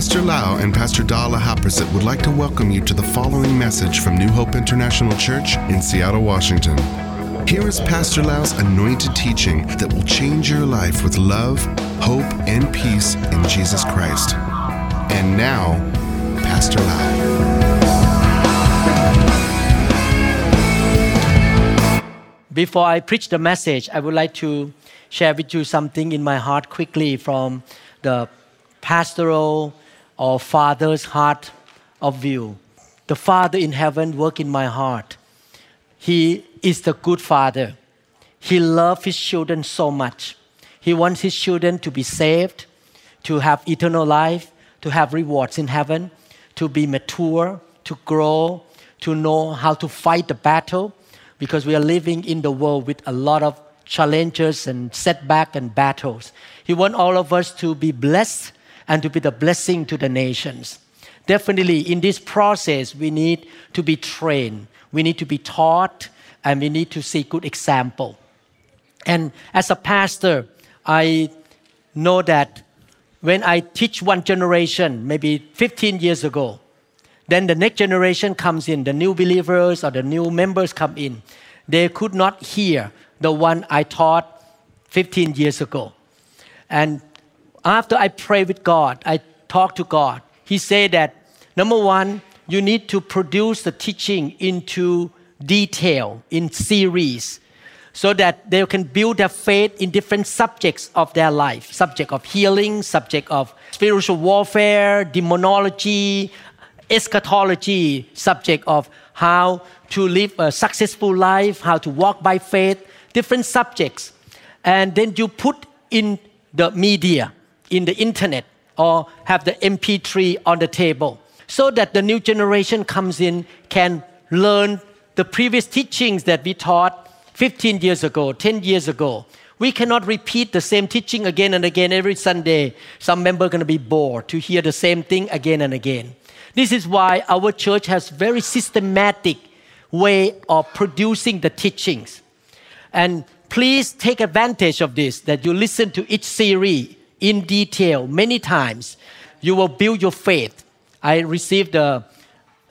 Pastor Lau and Pastor Dala Haprasit would like to welcome you to the following message from New Hope International Church in Seattle, Washington. Here is Pastor Lau's anointed teaching that will change your life with love, hope, and peace in Jesus Christ. And now, Pastor Lau. Before I preach the message, I would like to share with you something in my heart quickly from the pastoral or father's heart of view. The Father in heaven work in my heart. He is the good father. He loves his children so much. He wants his children to be saved, to have eternal life, to have rewards in heaven, to be mature, to grow, to know how to fight the battle, because we are living in the world with a lot of challenges and setbacks and battles. He wants all of us to be blessed and to be the blessing to the nations. Definitely, in this process, we need to be trained, we need to be taught, and we need to see good example. And as a pastor, I know that when I teach one generation, maybe 15 years ago, then the next generation comes in, the new believers or the new members come in. They could not hear the one I taught 15 years ago. And after I pray with God, I talk to God. He said that number one, you need to produce the teaching into detail, in series, so that they can build their faith in different subjects of their life subject of healing, subject of spiritual warfare, demonology, eschatology, subject of how to live a successful life, how to walk by faith, different subjects. And then you put in the media, in the internet, or have the MP3 on the table so that the new generation comes in can learn the previous teachings that we taught 15 years ago, 10 years ago. We cannot repeat the same teaching again and again every Sunday. Some member are going to be bored to hear the same thing again and again. This is why our church has very systematic way of producing the teachings. And please take advantage of this that you listen to each series in detail many times. You will build your faith. I received a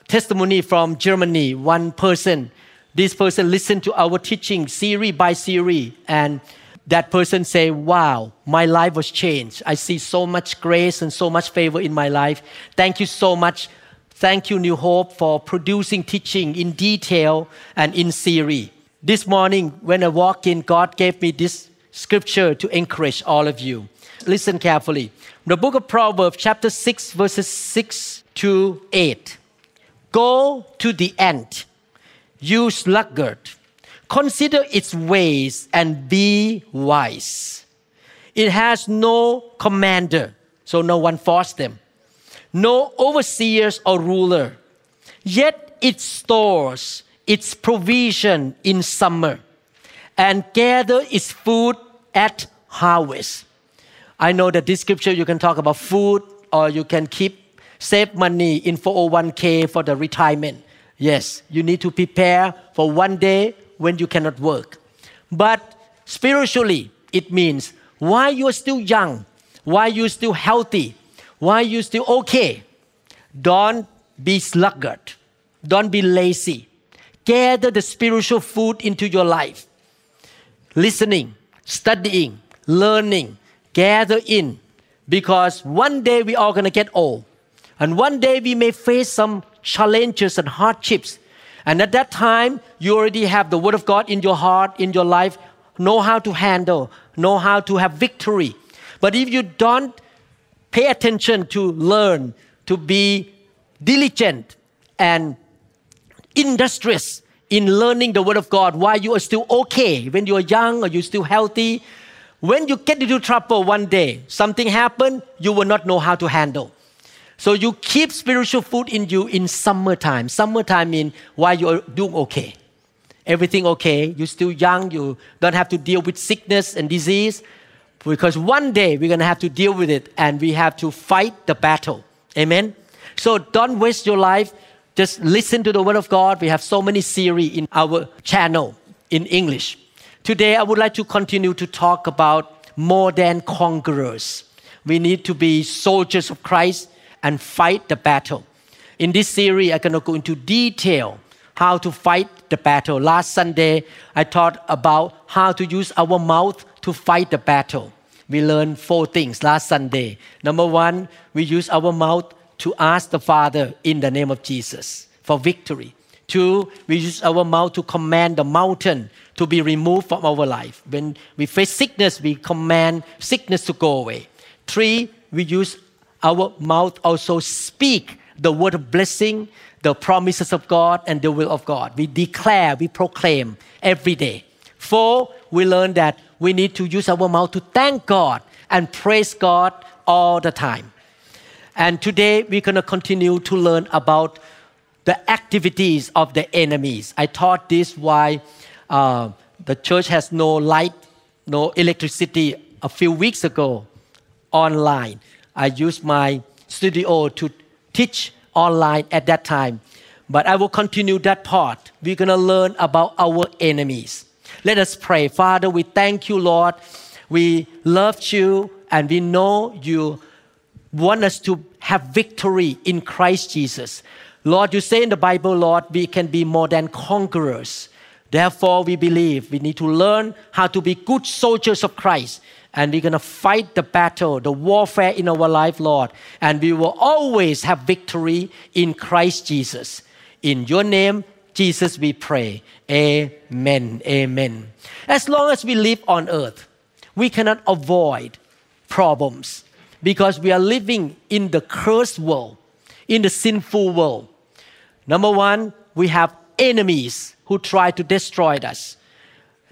testimony from Germany, one person. This person listened to our teaching series by series and that person say, wow, my life was changed. I see so much grace and so much favor in my life. Thank you so much. Thank you, New Hope, for producing teaching in detail and in series. This morning, when I walked in, God gave me this scripture to encourage all of you. Listen carefully. The book of Proverbs, chapter 6, verses 6 to 8. Go to the ant, you sluggard. Consider its ways and be wise. It has no commander, so no one forced them, no overseers or ruler. Yet it stores its provision in summer and gather its food at harvest. I know that this scripture you can talk about food or you can keep save money in 401k for the retirement. Yes, you need to prepare for one day when you cannot work. But spiritually, it means why you're still young, why you're still healthy, why you're still okay. Don't be sluggard. Don't be lazy gather the spiritual food into your life. Listening, studying, learning, gather in. Because one day we are going to get old. And one day we may face some challenges and hardships. And at that time, you already have the Word of God in your heart, in your life, know how to handle, know how to have victory. But if you don't pay attention to learn, to be diligent and industrious in learning the Word of God while you are still okay, when you are young or you're still healthy. When you get into trouble one day, something happened, you will not know how to handle. So you keep spiritual food in you in summertime. Summertime means while you're doing okay. Everything okay, you're still young, you don't have to deal with sickness and disease. Because one day we're gonna have to deal with it and we have to fight the battle. Amen. So don't waste your life just listen to the Word of God. We have so many series in our channel in English. Today, I would like to continue to talk about more than conquerors. We need to be soldiers of Christ and fight the battle. In this series, I'm going to go into detail how to fight the battle. Last Sunday, I taught about how to use our mouth to fight the battle. We learned four things last Sunday. Number one, we use our mouth to ask the Father in the name of Jesus for victory. Two, we use our mouth to command the mountain to be removed from our life. When we face sickness, we command sickness to go away. Three, we use our mouth also speak the word of blessing, the promises of God, and the will of God. We declare, we proclaim every day. Four, we learn that we need to use our mouth to thank God and praise God all the time. And today we're going to continue to learn about the activities of the enemies. I taught this why uh, the church has no light, no electricity a few weeks ago online. I used my studio to teach online at that time. But I will continue that part. We're going to learn about our enemies. Let us pray. Father, we thank you, Lord. We loved you and we know you want us to have victory in Christ Jesus. Lord, you say in the Bible, Lord, we can be more than conquerors. Therefore, we believe we need to learn how to be good soldiers of Christ. And we're going to fight the battle, the warfare in our life, Lord. And we will always have victory in Christ Jesus. In your name, Jesus, we pray. Amen. Amen. As long as we live on earth, we cannot avoid problems because we are living in the cursed world, in the sinful world. Number one, we have enemies who try to destroy us.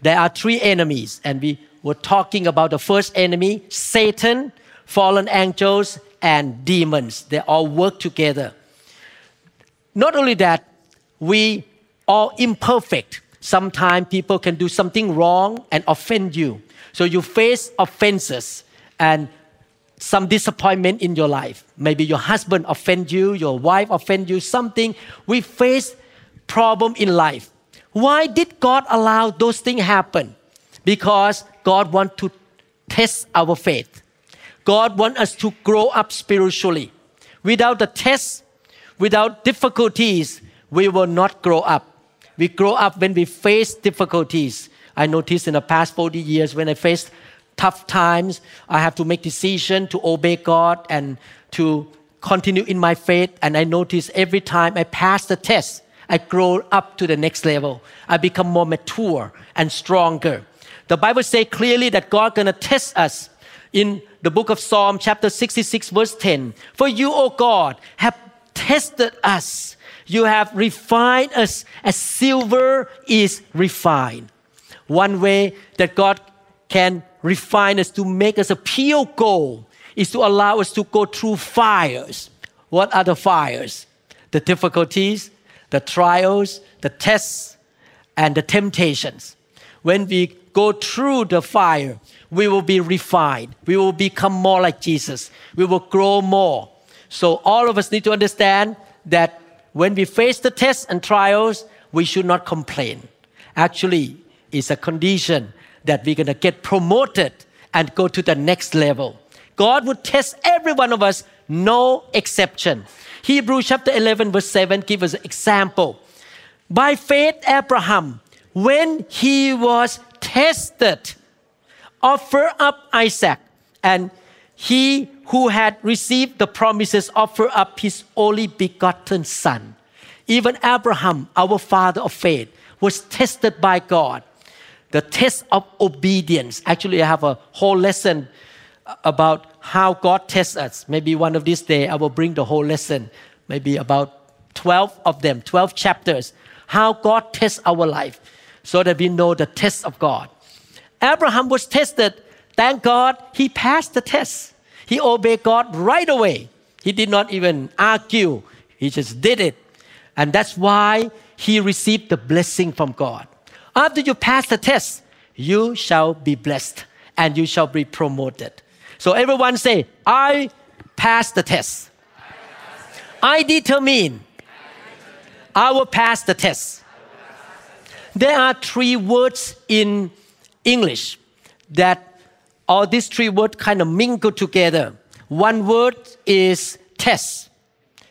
There are three enemies, and we were talking about the first enemy Satan, fallen angels, and demons. They all work together. Not only that, we are imperfect. Sometimes people can do something wrong and offend you. So you face offenses and some disappointment in your life. Maybe your husband offend you, your wife offend you, something. We face problem in life. Why did God allow those things happen? Because God want to test our faith. God want us to grow up spiritually. Without the test, without difficulties, we will not grow up. We grow up when we face difficulties. I noticed in the past 40 years when I faced tough times, I have to make decision to obey God and to continue in my faith. And I notice every time I pass the test, I grow up to the next level. I become more mature and stronger. The Bible says clearly that God gonna test us in the book of Psalm chapter 66 verse 10. For you, O God, have tested us. You have refined us as silver is refined. One way that God can refine us to make us a pure gold is to allow us to go through fires. What are the fires? The difficulties, the trials, the tests, and the temptations. When we go through the fire, we will be refined. We will become more like Jesus. We will grow more. So, all of us need to understand that when we face the tests and trials, we should not complain. Actually, it's a condition that we're going to get promoted and go to the next level. God would test every one of us, no exception. Hebrew chapter 11, verse 7 gives us an example. By faith, Abraham, when he was tested, offered up Isaac, and he who had received the promises offered up his only begotten son. Even Abraham, our father of faith, was tested by God the test of obedience. Actually, I have a whole lesson about how God tests us. Maybe one of these days I will bring the whole lesson, maybe about 12 of them, 12 chapters, how God tests our life so that we know the test of God. Abraham was tested. Thank God he passed the test. He obeyed God right away. He did not even argue, he just did it. And that's why he received the blessing from God. After you pass the test, you shall be blessed and you shall be promoted. So everyone say, I pass the test. I determine I will pass the test. There are three words in English that all these three words kind of mingle together. One word is test.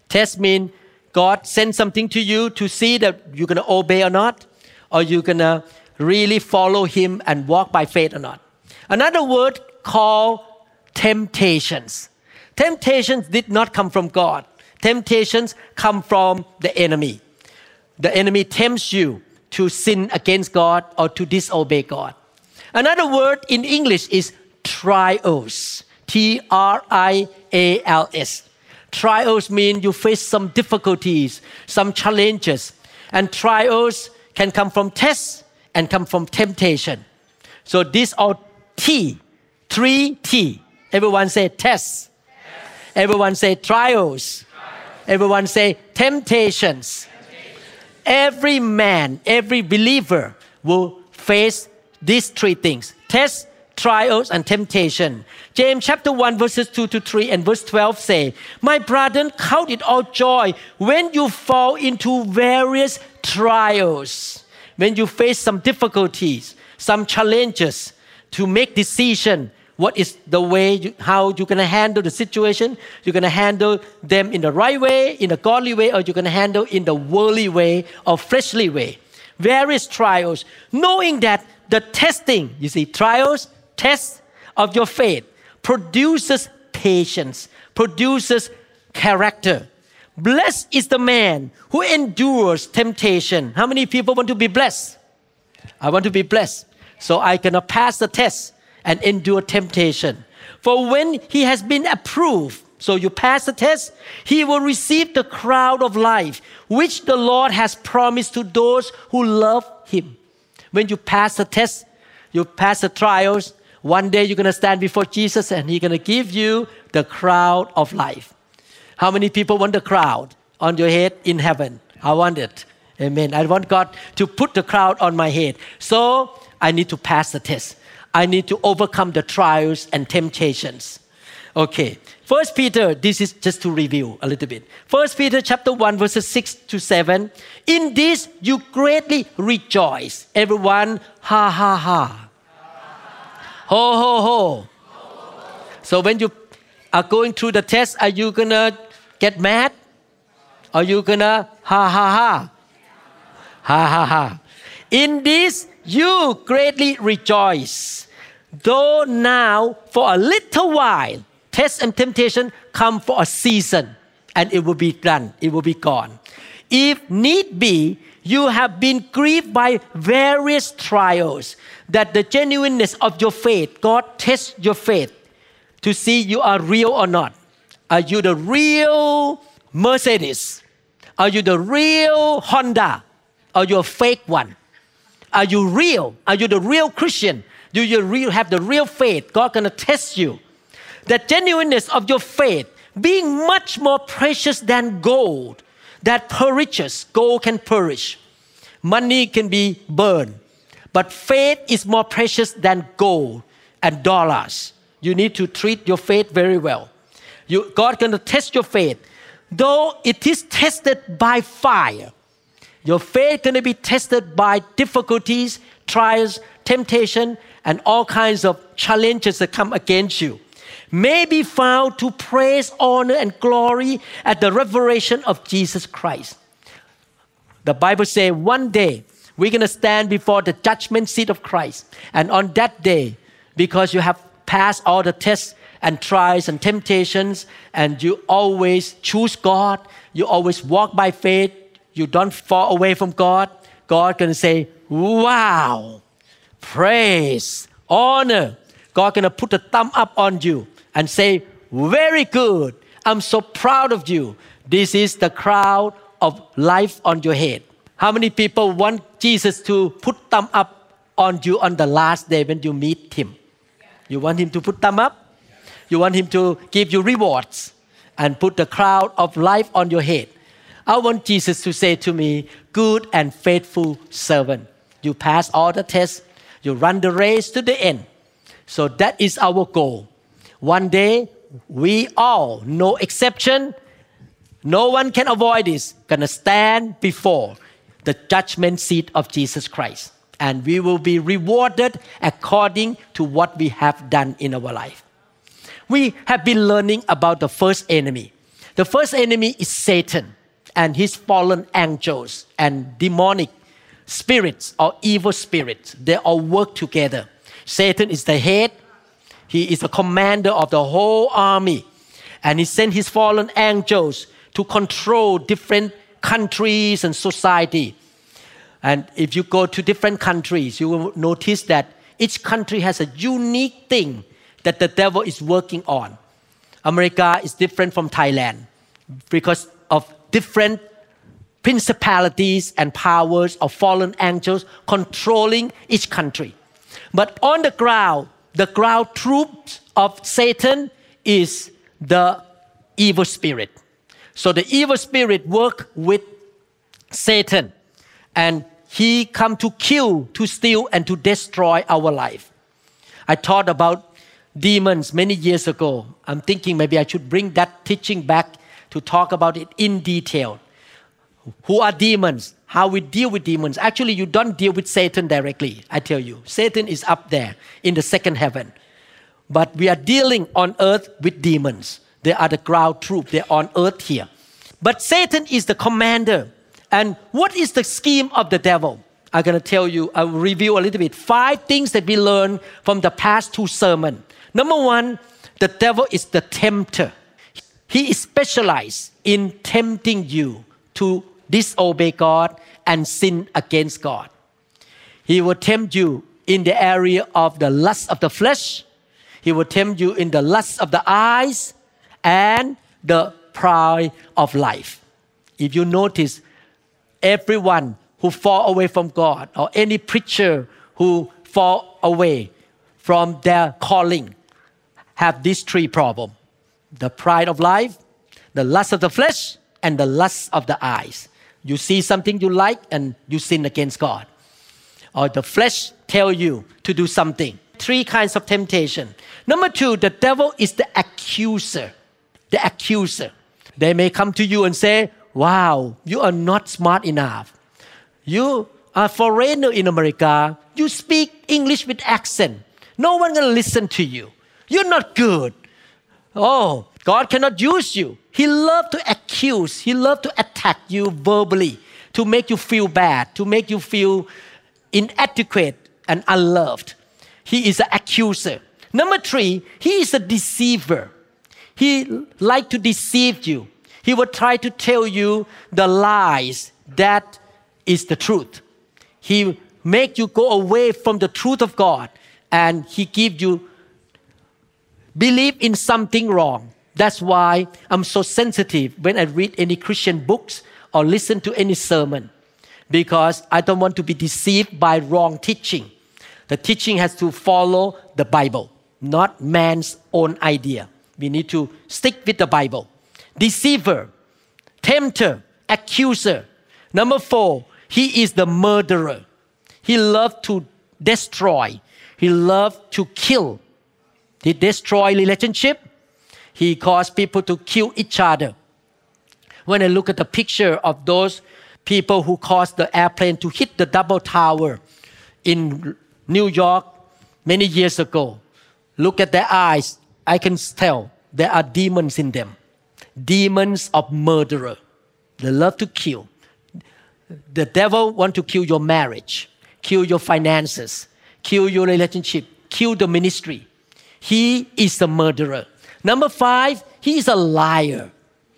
Test mean God sends something to you to see that you're going to obey or not, or you're going to really follow Him and walk by faith or not. Another word called temptations. Temptations did not come from God. Temptations come from the enemy. The enemy tempts you to sin against God or to disobey God. Another word in English is trials. T R I A L S. Trials mean you face some difficulties, some challenges. And trials can come from tests and come from temptation. So these are T, three T. Everyone say tests. Everyone say trials. Everyone say temptations. Every man, every believer will face these three things tests, trials, and temptation. James chapter 1, verses 2 to 3 and verse 12 say, My brethren, count it all joy when you fall into various trials, when you face some difficulties, some challenges to make decision. What is the way you, how you're going to handle the situation? You're going to handle them in the right way in a godly way or you're going to handle in the worldly way or fleshly way? Various trials knowing that the testing you see trials tests of your faith produces patience produces character blessed is the man who endures temptation how many people want to be blessed i want to be blessed so i cannot pass the test and endure temptation. For when he has been approved, so you pass the test, he will receive the crown of life, which the Lord has promised to those who love him. When you pass the test, you pass the trials, one day you're going to stand before Jesus and he's going to give you the crown of life. How many people want the crown on your head in heaven? I want it. Amen. I want God to put the crown on my head. So I need to pass the test. I need to overcome the trials and temptations. Okay. First Peter, this is just to review a little bit. First Peter chapter 1, verses 6 to 7. In this you greatly rejoice. Everyone, ha ha ha. Ho ho ho. So when you are going through the test, are you gonna get mad? Are you gonna ha ha ha? Ha ha ha. In this you greatly rejoice. Though now, for a little while, test and temptation come for a season and it will be done, it will be gone. If need be, you have been grieved by various trials, that the genuineness of your faith, God tests your faith to see you are real or not. Are you the real Mercedes? Are you the real Honda? Or you a fake one? Are you real? Are you the real Christian? Do you real, have the real faith? God gonna test you. The genuineness of your faith being much more precious than gold that perishes. Gold can perish. Money can be burned. But faith is more precious than gold and dollars. You need to treat your faith very well. You, God gonna test your faith. Though it is tested by fire, your faith going to be tested by difficulties, trials, temptation, and all kinds of challenges that come against you. May be found to praise, honor, and glory at the revelation of Jesus Christ. The Bible says one day we're going to stand before the judgment seat of Christ. And on that day, because you have passed all the tests and trials and temptations, and you always choose God, you always walk by faith, you don't fall away from God, God can say, wow, praise, honor. God gonna put a thumb up on you and say, very good. I'm so proud of you. This is the crown of life on your head. How many people want Jesus to put thumb up on you on the last day when you meet him? You want him to put thumb up? You want him to give you rewards and put the crown of life on your head. I want Jesus to say to me, Good and faithful servant. You pass all the tests, you run the race to the end. So that is our goal. One day, we all, no exception, no one can avoid this, gonna stand before the judgment seat of Jesus Christ. And we will be rewarded according to what we have done in our life. We have been learning about the first enemy The first enemy is Satan and his fallen angels and demonic spirits or evil spirits. They all work together. Satan is the head, he is the commander of the whole army, and he sent his fallen angels to control different countries and society. And if you go to different countries, you will notice that each country has a unique thing that the devil is working on. America is different from Thailand because of different principalities and powers of fallen angels controlling each country. But on the ground, the ground troops of Satan is the evil spirit. So the evil spirit work with Satan and he come to kill, to steal and to destroy our life. I thought about demons many years ago. I'm thinking maybe I should bring that teaching back to talk about it in detail. Who are demons? How we deal with demons. Actually, you don't deal with Satan directly, I tell you. Satan is up there in the second heaven. But we are dealing on earth with demons. They are the ground troop, they're on earth here. But Satan is the commander. And what is the scheme of the devil? I'm going to tell you, I'll review a little bit. Five things that we learned from the past two sermons. Number one, the devil is the tempter. He is specialized in tempting you to disobey God and sin against God. He will tempt you in the area of the lust of the flesh. He will tempt you in the lust of the eyes and the pride of life. If you notice, everyone who fall away from God or any preacher who fall away from their calling have these three problems the pride of life, the lust of the flesh, and the lust of the eyes. You see something you like and you sin against God. Or the flesh tell you to do something. Three kinds of temptation. Number two, the devil is the accuser. The accuser. They may come to you and say, Wow, you are not smart enough. You are foreigner in America. You speak English with accent. No one gonna listen to you. You're not good. Oh, God cannot use you. He loves to accuse, He loves to attack you verbally, to make you feel bad, to make you feel inadequate and unloved. He is an accuser. Number three, he is a deceiver. He like to deceive you. He will try to tell you the lies that is the truth. He make you go away from the truth of God and he give you believe in something wrong. That's why I'm so sensitive when I read any Christian books or listen to any sermon because I don't want to be deceived by wrong teaching. The teaching has to follow the Bible, not man's own idea. We need to stick with the Bible. Deceiver, tempter, accuser. Number four, he is the murderer. He loved to destroy. He loved to kill. He destroy relationship. He caused people to kill each other. When I look at the picture of those people who caused the airplane to hit the double tower in New York many years ago, look at their eyes. I can tell there are demons in them. Demons of murderer. They love to kill. The devil want to kill your marriage, kill your finances, kill your relationship, kill the ministry. He is the murderer. Number five, he is a liar.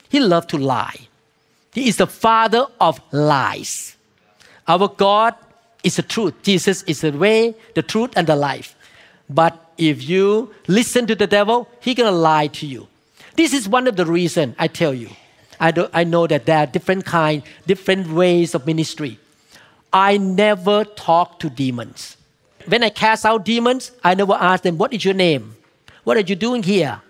He loves to lie. He is the father of lies. Our God is the truth. Jesus is the way, the truth, and the life. But if you listen to the devil, he gonna lie to you. This is one of the reasons I tell you. I, do, I know that there are different kind, different ways of ministry. I never talk to demons. When I cast out demons, I never ask them, What is your name? What are you doing here?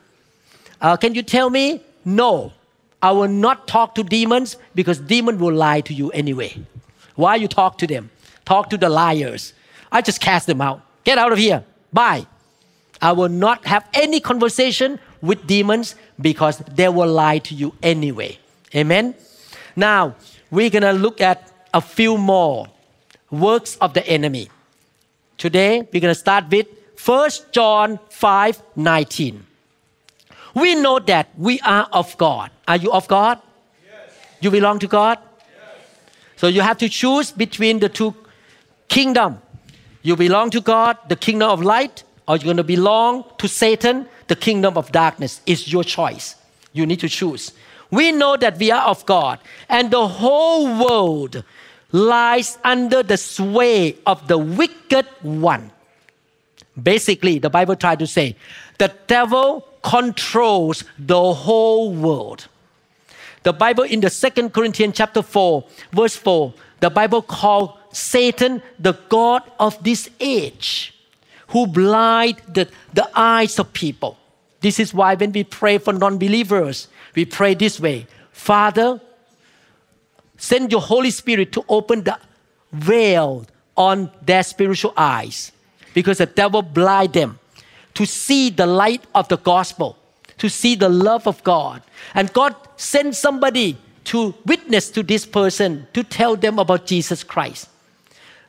Uh, can you tell me? No. I will not talk to demons because demons will lie to you anyway. Why you talk to them? Talk to the liars. I just cast them out. Get out of here. Bye. I will not have any conversation with demons because they will lie to you anyway. Amen. Now, we're going to look at a few more works of the enemy. Today, we're going to start with 1 John 5 19. We know that we are of God. Are you of God? Yes. You belong to God? Yes. So you have to choose between the two kingdom. You belong to God, the kingdom of light, or you're going to belong to Satan, the kingdom of darkness. It's your choice. You need to choose. We know that we are of God, and the whole world lies under the sway of the wicked one. Basically, the Bible tried to say the devil controls the whole world. The Bible in the Second Corinthians chapter 4, verse 4, the Bible called Satan the God of this age, who blind the, the eyes of people. This is why when we pray for non-believers, we pray this way. Father, send your Holy Spirit to open the veil on their spiritual eyes because the devil blind them to see the light of the gospel, to see the love of God. And God sent somebody to witness to this person, to tell them about Jesus Christ.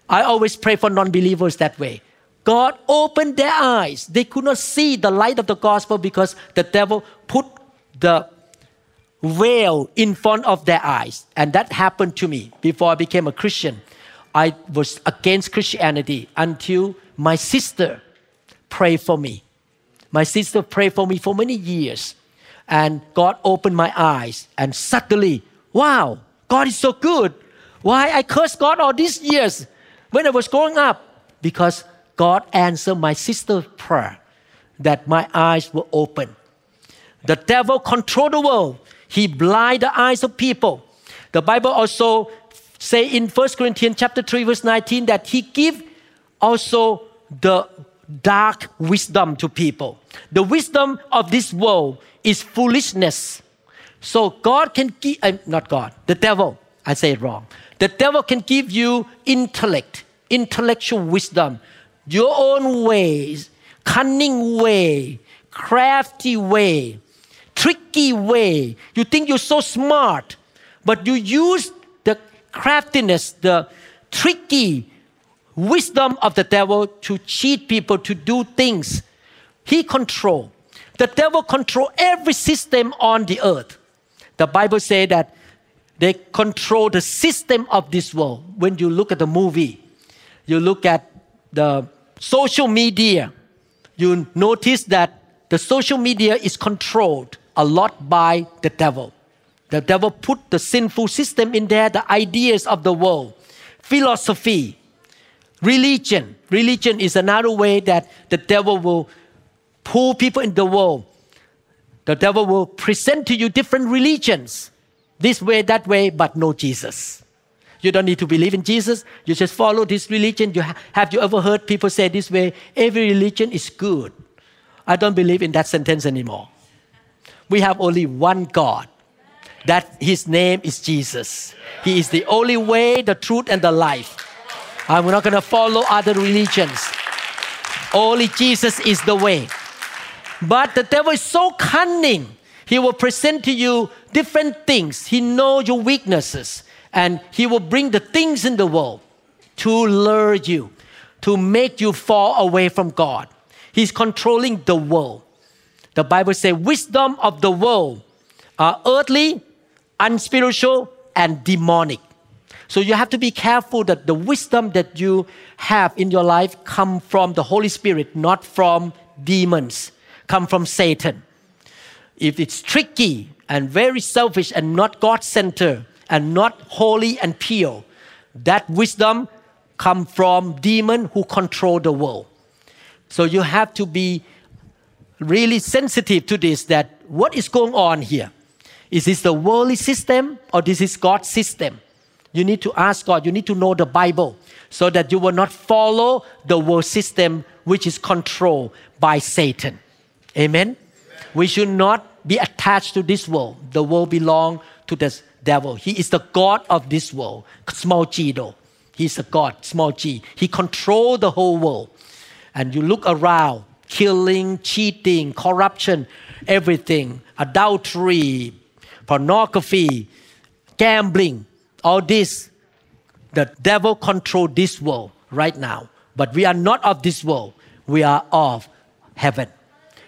I always pray for non believers that way. God opened their eyes. They could not see the light of the gospel because the devil put the veil in front of their eyes. And that happened to me before I became a Christian. I was against Christianity until my sister prayed for me. My sister prayed for me for many years. And God opened my eyes. And suddenly, wow, God is so good. Why I cursed God all these years when I was growing up? Because God answered my sister's prayer that my eyes were open. The devil controlled the world. He blind the eyes of people. The Bible also say in 1 Corinthians chapter 3 verse 19 that he give also the dark wisdom to people. The wisdom of this world is foolishness. So God can give, uh, not God, the devil, I say it wrong. The devil can give you intellect, intellectual wisdom, your own ways, cunning way, crafty way, tricky way. You think you're so smart, but you use the craftiness, the tricky wisdom of the devil to cheat people to do things. He control. The devil control every system on the earth. The Bible say that they control the system of this world. When you look at the movie, you look at the social media, you notice that the social media is controlled a lot by the devil. The devil put the sinful system in there, the ideas of the world, philosophy, religion. Religion is another way that the devil will pull people in the world. The devil will present to you different religions, this way, that way, but no Jesus. You don't need to believe in Jesus. You just follow this religion. You ha- have you ever heard people say this way? Every religion is good. I don't believe in that sentence anymore. We have only one God. That his name is Jesus. He is the only way, the truth, and the life. I'm not going to follow other religions. Only Jesus is the way. But the devil is so cunning. He will present to you different things. He knows your weaknesses and he will bring the things in the world to lure you, to make you fall away from God. He's controlling the world. The Bible says wisdom of the world are earthly, unspiritual, and demonic. So you have to be careful that the wisdom that you have in your life come from the Holy Spirit, not from demons, come from Satan. If it's tricky and very selfish and not God-centered and not holy and pure, that wisdom come from demon who control the world. So you have to be really sensitive to this that what is going on here? Is this the worldly system or this is God's system? You need to ask God, you need to know the Bible so that you will not follow the world system which is controlled by Satan. Amen? Amen. We should not be attached to this world. The world belongs to the devil. He is the God of this world. Small g though. He's a God, small g. He controls the whole world. And you look around, killing, cheating, corruption, everything, adultery, pornography, gambling, all this, the devil controls this world right now. But we are not of this world. We are of heaven.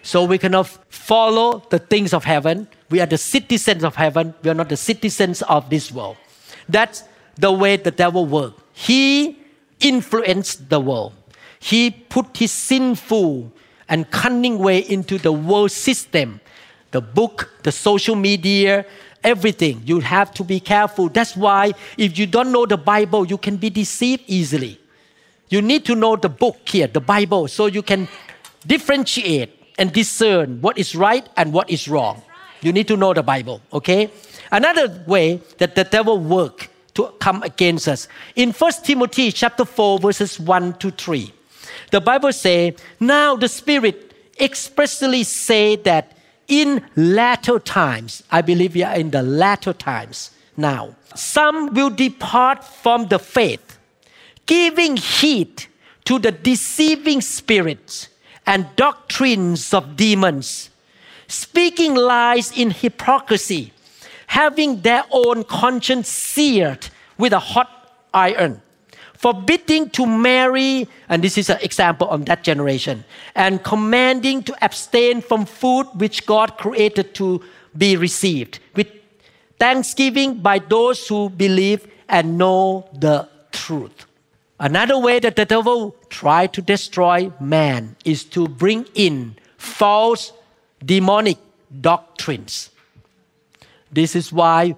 So we cannot follow the things of heaven. We are the citizens of heaven. We are not the citizens of this world. That's the way the devil works. He influenced the world. He put his sinful and cunning way into the world system, the book, the social media, everything. You have to be careful. That's why if you don't know the Bible, you can be deceived easily. You need to know the book here, the Bible, so you can differentiate and discern what is right and what is wrong. You need to know the Bible, okay? Another way that the devil work to come against us. In 1 Timothy chapter 4 verses 1 to 3. The Bible say, "Now the Spirit expressly say that in latter times, I believe we are in the latter times now, some will depart from the faith, giving heed to the deceiving spirits and doctrines of demons, speaking lies in hypocrisy, having their own conscience seared with a hot iron, forbidding to marry, and this is an example of that generation, and commanding to abstain from food which God created to be received, with thanksgiving by those who believe and know the truth. Another way that the devil try to destroy man is to bring in false demonic doctrines. This is why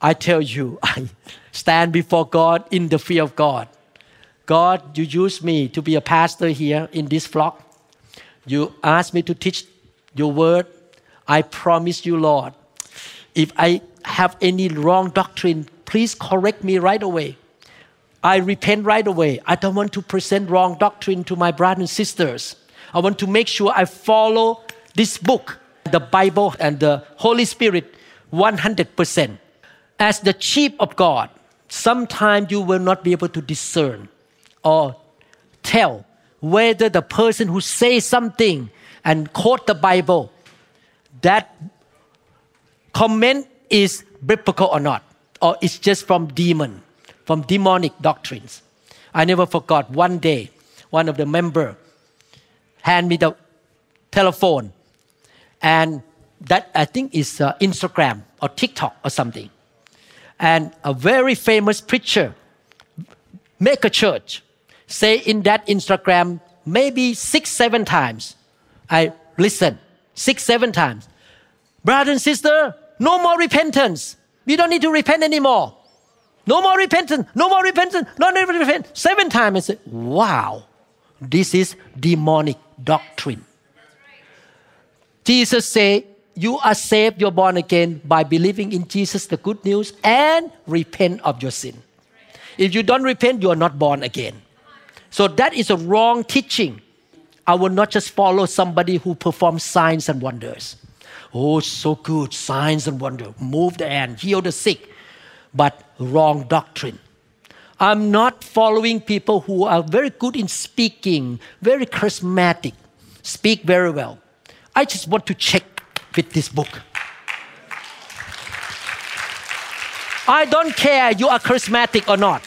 I tell you, I stand before God in the fear of God. God, you use me to be a pastor here in this flock. You ask me to teach your word. I promise you, Lord, if I have any wrong doctrine, please correct me right away. I repent right away. I don't want to present wrong doctrine to my brothers and sisters. I want to make sure I follow this book, the Bible and the Holy Spirit 100%. As the sheep of God, sometimes you will not be able to discern or tell whether the person who says something and quote the Bible, that comment is biblical or not, or it's just from demon from demonic doctrines. I never forgot one day, one of the member hand me the telephone, and that I think is uh, Instagram or TikTok or something. And a very famous preacher, make a church, say in that Instagram maybe six, seven times. I listen six, seven times. Brother and sister, no more repentance. We don't need to repent anymore. No more repentance. No more repentance. No more repentance. Seven times. I said, wow, this is demonic doctrine. Jesus said, you are saved, you're born again by believing in Jesus, the good news, and repent of your sin. If you don't repent, you are not born again. So that is a wrong teaching. I will not just follow somebody who performs signs and wonders. Oh, so good, signs and wonder. Move the hand, heal the sick but wrong doctrine. I'm not following people who are very good in speaking, very charismatic, speak very well. I just want to check with this book. I don't care you are charismatic or not.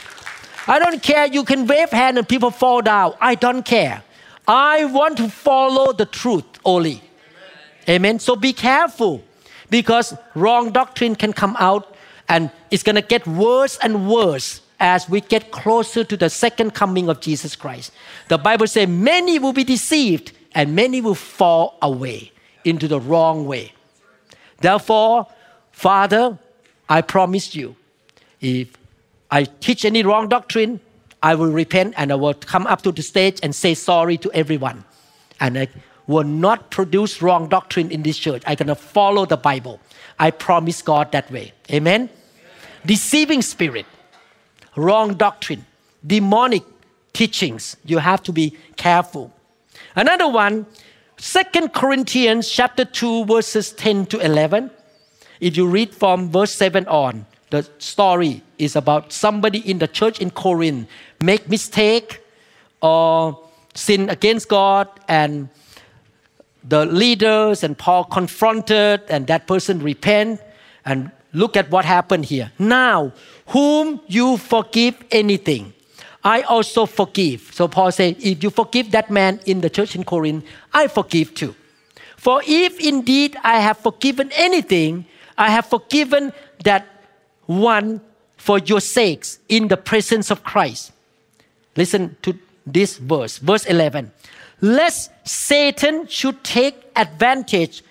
I don't care you can wave hand and people fall down. I don't care. I want to follow the truth only. Amen. Amen. So be careful because wrong doctrine can come out and it's going to get worse and worse as we get closer to the second coming of Jesus Christ. The Bible says many will be deceived and many will fall away into the wrong way. Therefore, Father, I promise you, if I teach any wrong doctrine, I will repent and I will come up to the stage and say sorry to everyone. And I will not produce wrong doctrine in this church. I'm going to follow the Bible. I promise God that way. Amen deceiving spirit, wrong doctrine, demonic teachings. You have to be careful. Another one, Second Corinthians chapter 2 verses 10 to 11. If you read from verse 7 on, the story is about somebody in the church in Corinth make mistake or sin against God and the leaders and Paul confronted and that person repent and Look at what happened here. Now, whom you forgive anything, I also forgive. So Paul said, if you forgive that man in the church in Corinth, I forgive too. For if indeed I have forgiven anything, I have forgiven that one for your sakes in the presence of Christ. Listen to this verse, verse 11. Lest Satan should take advantage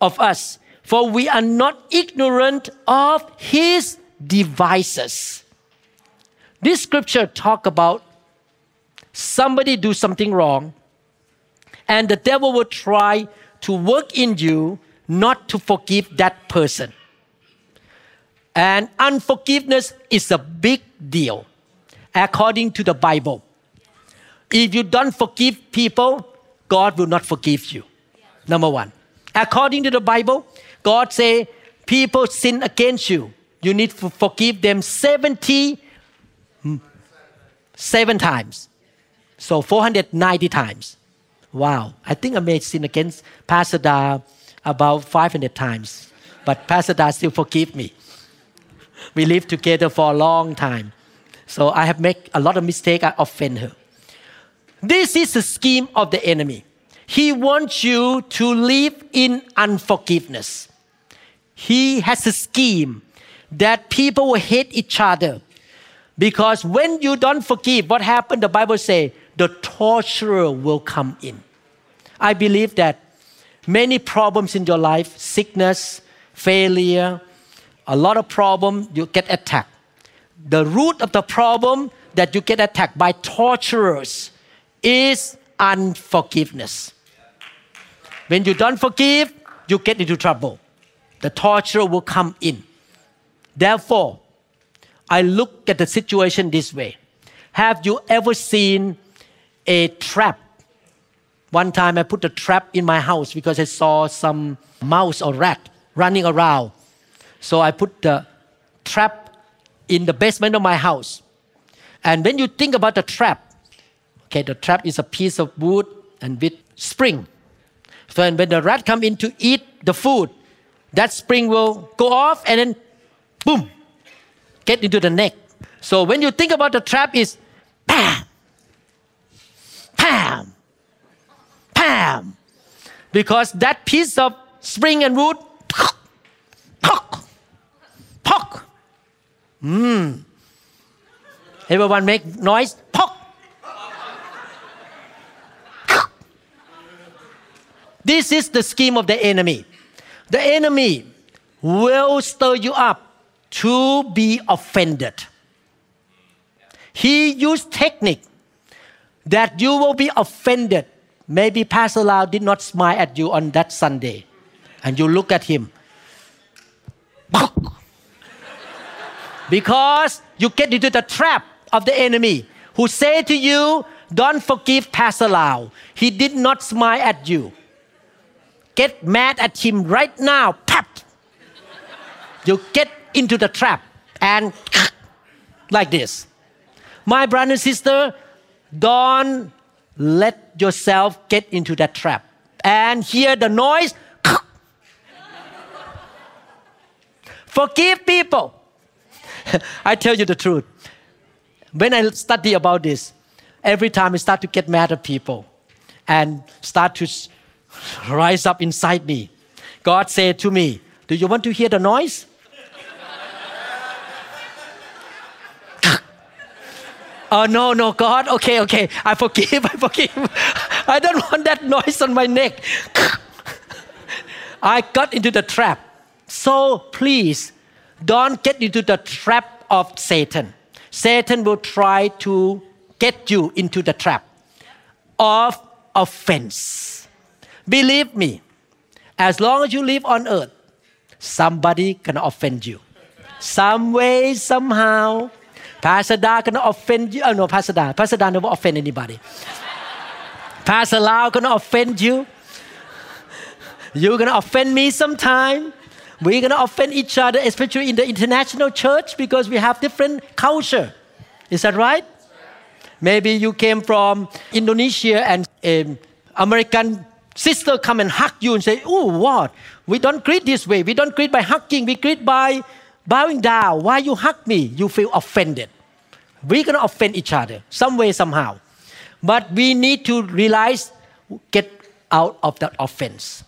of us, for we are not ignorant of his devices. This scripture talk about somebody do something wrong and the devil will try to work in you not to forgive that person. And unforgiveness is a big deal according to the Bible. If you don't forgive people, God will not forgive you. Number one. According to the Bible, God say people sin against you. You need to forgive them 77 times. So 490 times. Wow. I think I made sin against Pastor Da about 500 times. But Pastor Da still forgive me. We lived together for a long time. So I have made a lot of mistake. I offend her. This is the scheme of the enemy. He wants you to live in unforgiveness. He has a scheme that people will hate each other. Because when you don't forgive, what happened? The Bible say the torturer will come in. I believe that many problems in your life, sickness, failure, a lot of problem, you get attacked. The root of the problem that you get attacked by torturers is unforgiveness. When you don't forgive, you get into trouble. The torturer will come in. Therefore, I look at the situation this way. Have you ever seen a trap? One time I put a trap in my house because I saw some mouse or rat running around. So I put the trap in the basement of my house. And when you think about the trap, okay, the trap is a piece of wood and with spring. So and when the rat come in to eat the food, that spring will go off and then boom, get into the neck. So when you think about the trap is bam, bam, bam, because that piece of spring and wood, pock, pock, pock. Mmm. Everyone make noise. Pock. This is the scheme of the enemy. The enemy will stir you up to be offended. He used technique that you will be offended. Maybe Pastor Lau did not smile at you on that Sunday, and you look at him. because you get into the trap of the enemy who say to you, don't forgive Pastor Lau. He did not smile at you. Get mad at him right now. Pap. You get into the trap and like this. My brother and sister, don't let yourself get into that trap and hear the noise. Forgive people. I tell you the truth. When I study about this, every time I start to get mad at people and start to rise up inside me, God said to me, Do you want to hear the noise? Oh, no, no, God. Okay, okay. I forgive. I forgive. I don't want that noise on my neck. I got into the trap. So please don't get into the trap of Satan. Satan will try to get you into the trap of offense. Believe me, as long as you live on earth, somebody can offend you. Some way, somehow, Pastor Da gonna offend you. Oh no, Pastor Da. Pastor Da never offend anybody. Pastor Lau gonna offend you. You're gonna offend me sometime. We're gonna offend each other, especially in the international church, because we have different culture. Is that right? Maybe you came from Indonesia and an American sister come and hug you and say, "Oh, what? We don't greet this way. We don't greet by hugging. We greet by bowing down. Why you hug me? You feel offended. We're going to offend each other some way, somehow. But we need to realize, get out of that offense.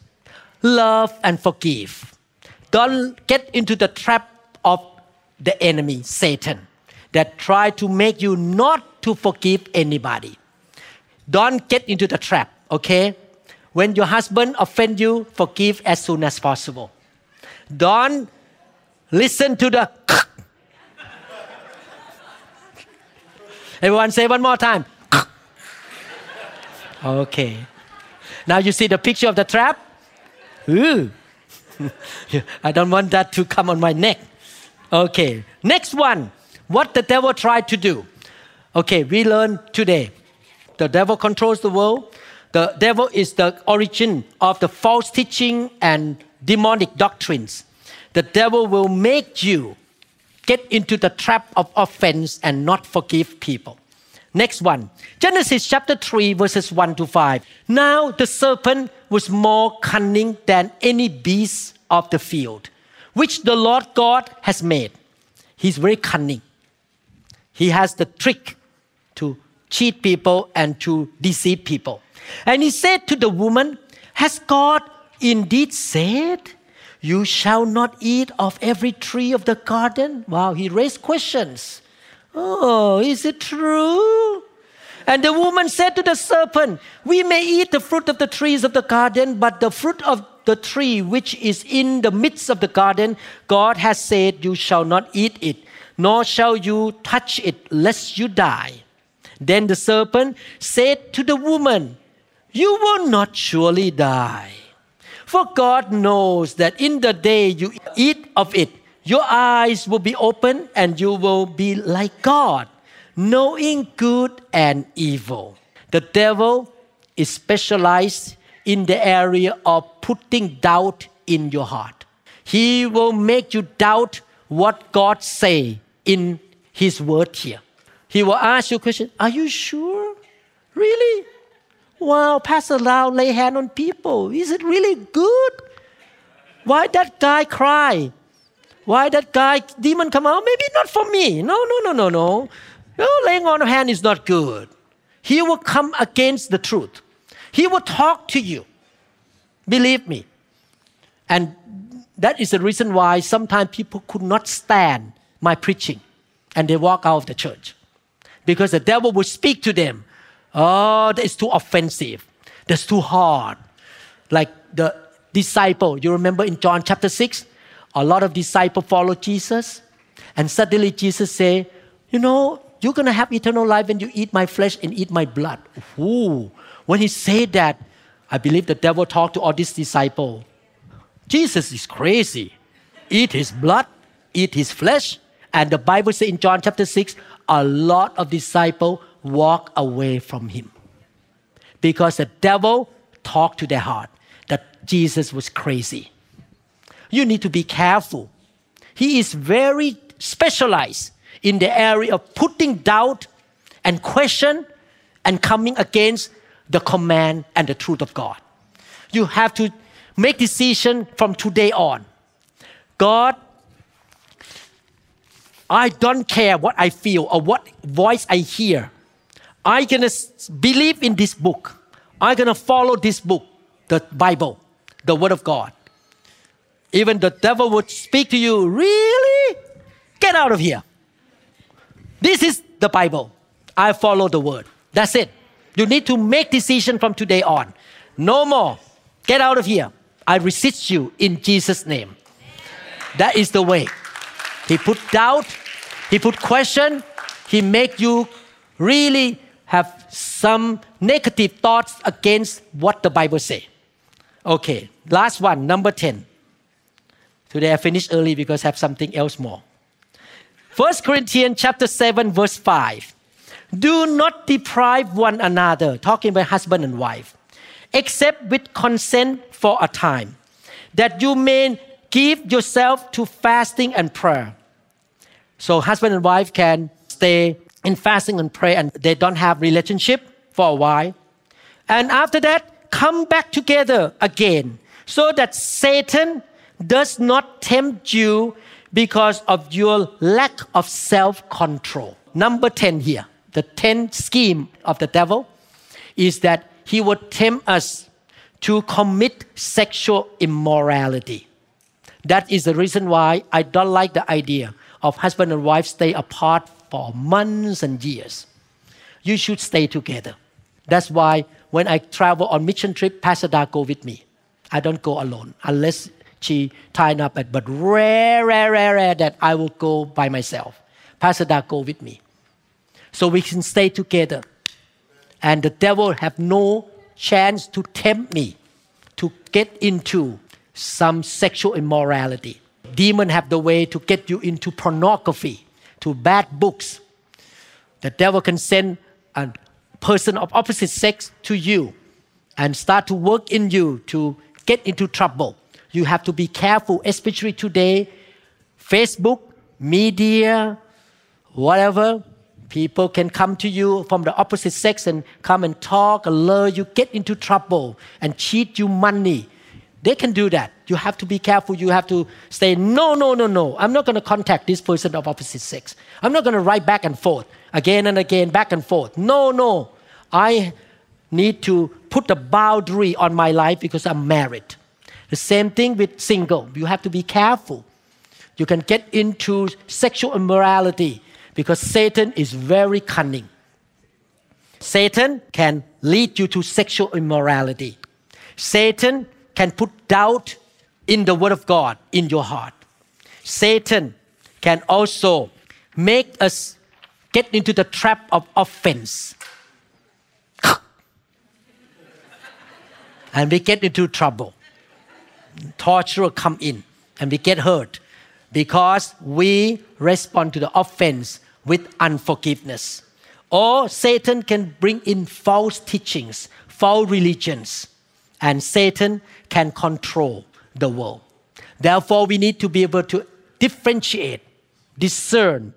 love and forgive. Don't get into the trap of the enemy, Satan, that try to make you not to forgive anybody. Don't get into the trap, okay? When your husband offend you, forgive as soon as possible. Don't listen to the Everyone say one more time. okay. Now you see the picture of the trap? Ooh. I don't want that to come on my neck. Okay. Next one. What the devil tried to do. Okay, we learn today. The devil controls the world. The devil is the origin of the false teaching and demonic doctrines. The devil will make you get into the trap of offense and not forgive people. Next one Genesis chapter 3, verses 1 to 5. Now the serpent was more cunning than any beast of the field, which the Lord God has made. He's very cunning. He has the trick to cheat people and to deceive people. And he said to the woman, Has God indeed said, You shall not eat of every tree of the garden? Wow, he raised questions. Oh, is it true? And the woman said to the serpent, We may eat the fruit of the trees of the garden, but the fruit of the tree which is in the midst of the garden, God has said, You shall not eat it, nor shall you touch it, lest you die. Then the serpent said to the woman, You will not surely die. For God knows that in the day you eat of it, your eyes will be open and you will be like God, knowing good and evil. The devil is specialized in the area of putting doubt in your heart. He will make you doubt what God say in his word here. He will ask you a question, are you sure? Really? Wow, Pastor Lau lay hand on people. Is it really good? Why that guy cry? Why that guy demon come out? Maybe not for me. No, no, no, no, no. No, laying on hand is not good. He will come against the truth. He will talk to you. Believe me. And that is the reason why sometimes people could not stand my preaching and they walk out of the church. Because the devil will speak to them Oh, that is too offensive. That's too hard. Like the disciple, you remember in John chapter 6, a lot of disciples follow Jesus. And suddenly Jesus say, you know, you're going to have eternal life when you eat my flesh and eat my blood. Ooh. When he said that, I believe the devil talked to all these disciples. Jesus is crazy. Eat his blood, eat his flesh. And the Bible says in John chapter 6, a lot of disciples walk away from him. Because the devil talked to their heart that Jesus was crazy. You need to be careful. He is very specialized in the area of putting doubt and question and coming against the command and the truth of God. You have to make decision from today on. God, I don't care what I feel or what voice I hear. I'm going to believe in this book. I'm going to follow this book, the Bible, the Word of God. Even the devil would speak to you, really? Get out of here. This is the Bible. I follow the Word. That's it. You need to make decision from today on. No more. Get out of here. I resist you in Jesus' name. That is the way. He put doubt, he put question, he make you really have some negative thoughts against what the Bible say. Okay, last one, number 10. Today I finished early because I have something else more. 1 Corinthians chapter 7 verse 5. Do not deprive one another, talking about husband and wife, except with consent for a time, that you may give yourself to fasting and prayer. So husband and wife can stay in fasting and prayer and they don't have relationship for a while. And after that, come back together again so that Satan does not tempt you because of your lack of self control. Number 10 here, the 10th scheme of the devil is that he would tempt us to commit sexual immorality. That is the reason why I don't like the idea of husband and wife stay apart for months and years. You should stay together. That's why when I travel on mission trip, Pastor Da go with me. I don't go alone unless she tied up at, but rare, rare, rare, rare that I will go by myself. Pastor Da go with me. So we can stay together. And the devil have no chance to tempt me to get into some sexual immorality. Demon have the way to get you into pornography, to bad books. The devil can send a person of opposite sex to you and start to work in you to get into trouble. You have to be careful, especially today. Facebook, media, whatever, people can come to you from the opposite sex and come and talk, lure you, get into trouble, and cheat you money. They can do that. You have to be careful. You have to say, no, no, no, no. I'm not going to contact this person of opposite sex. I'm not going to write back and forth, again and again, back and forth. No, no. I need to put a boundary on my life because I'm married. The same thing with single. You have to be careful. You can get into sexual immorality because Satan is very cunning. Satan can lead you to sexual immorality. Satan can put doubt in the Word of God in your heart. Satan can also make us get into the trap of offense. and we get into trouble. Torture will come in and we get hurt because we respond to the offense with unforgiveness. Or Satan can bring in false teachings, false religions, and Satan can control the world. Therefore, we need to be able to differentiate, discern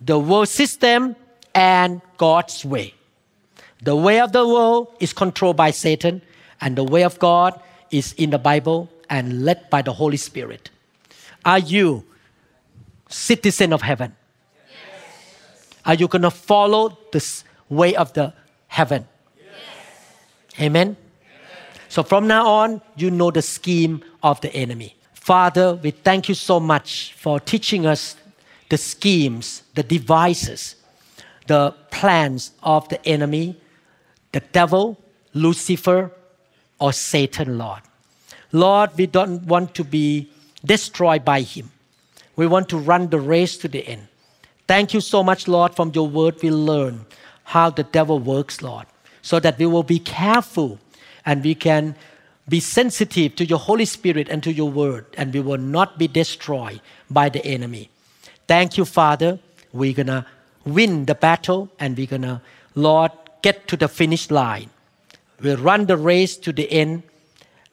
the world system and God's way. The way of the world is controlled by Satan, and the way of God is in the Bible and led by the Holy Spirit. Are you citizen of heaven? Yes. Are you going to follow this way of the heaven? Yes. Amen. So from now on, you know the scheme of the enemy. Father, we thank you so much for teaching us the schemes, the devices, the plans of the enemy, the devil, Lucifer, or Satan, Lord. Lord, we don't want to be destroyed by him. We want to run the race to the end. Thank you so much, Lord. From your word, we learn how the devil works, Lord, so that we will be careful and we can be sensitive to your Holy Spirit and to your word, and we will not be destroyed by the enemy. Thank you, Father. We're going to win the battle and we're going to, Lord, get to the finish line. We'll run the race to the end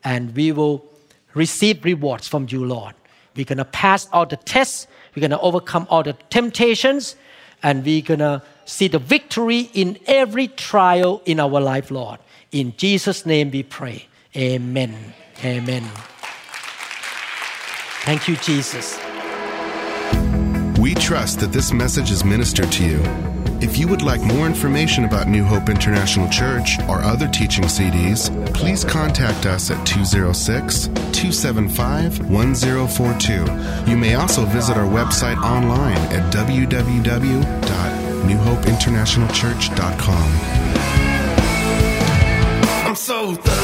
and we will receive rewards from you, Lord. We're going to pass all the tests, we're going to overcome all the temptations, and we're going to see the victory in every trial in our life, Lord. In Jesus' name we pray. Amen. Amen. Thank you, Jesus. We trust that this message is ministered to you. If you would like more information about New Hope International Church or other teaching CDs, please contact us at 206 275 1042. You may also visit our website online at www.newhopeinternationalchurch.com. So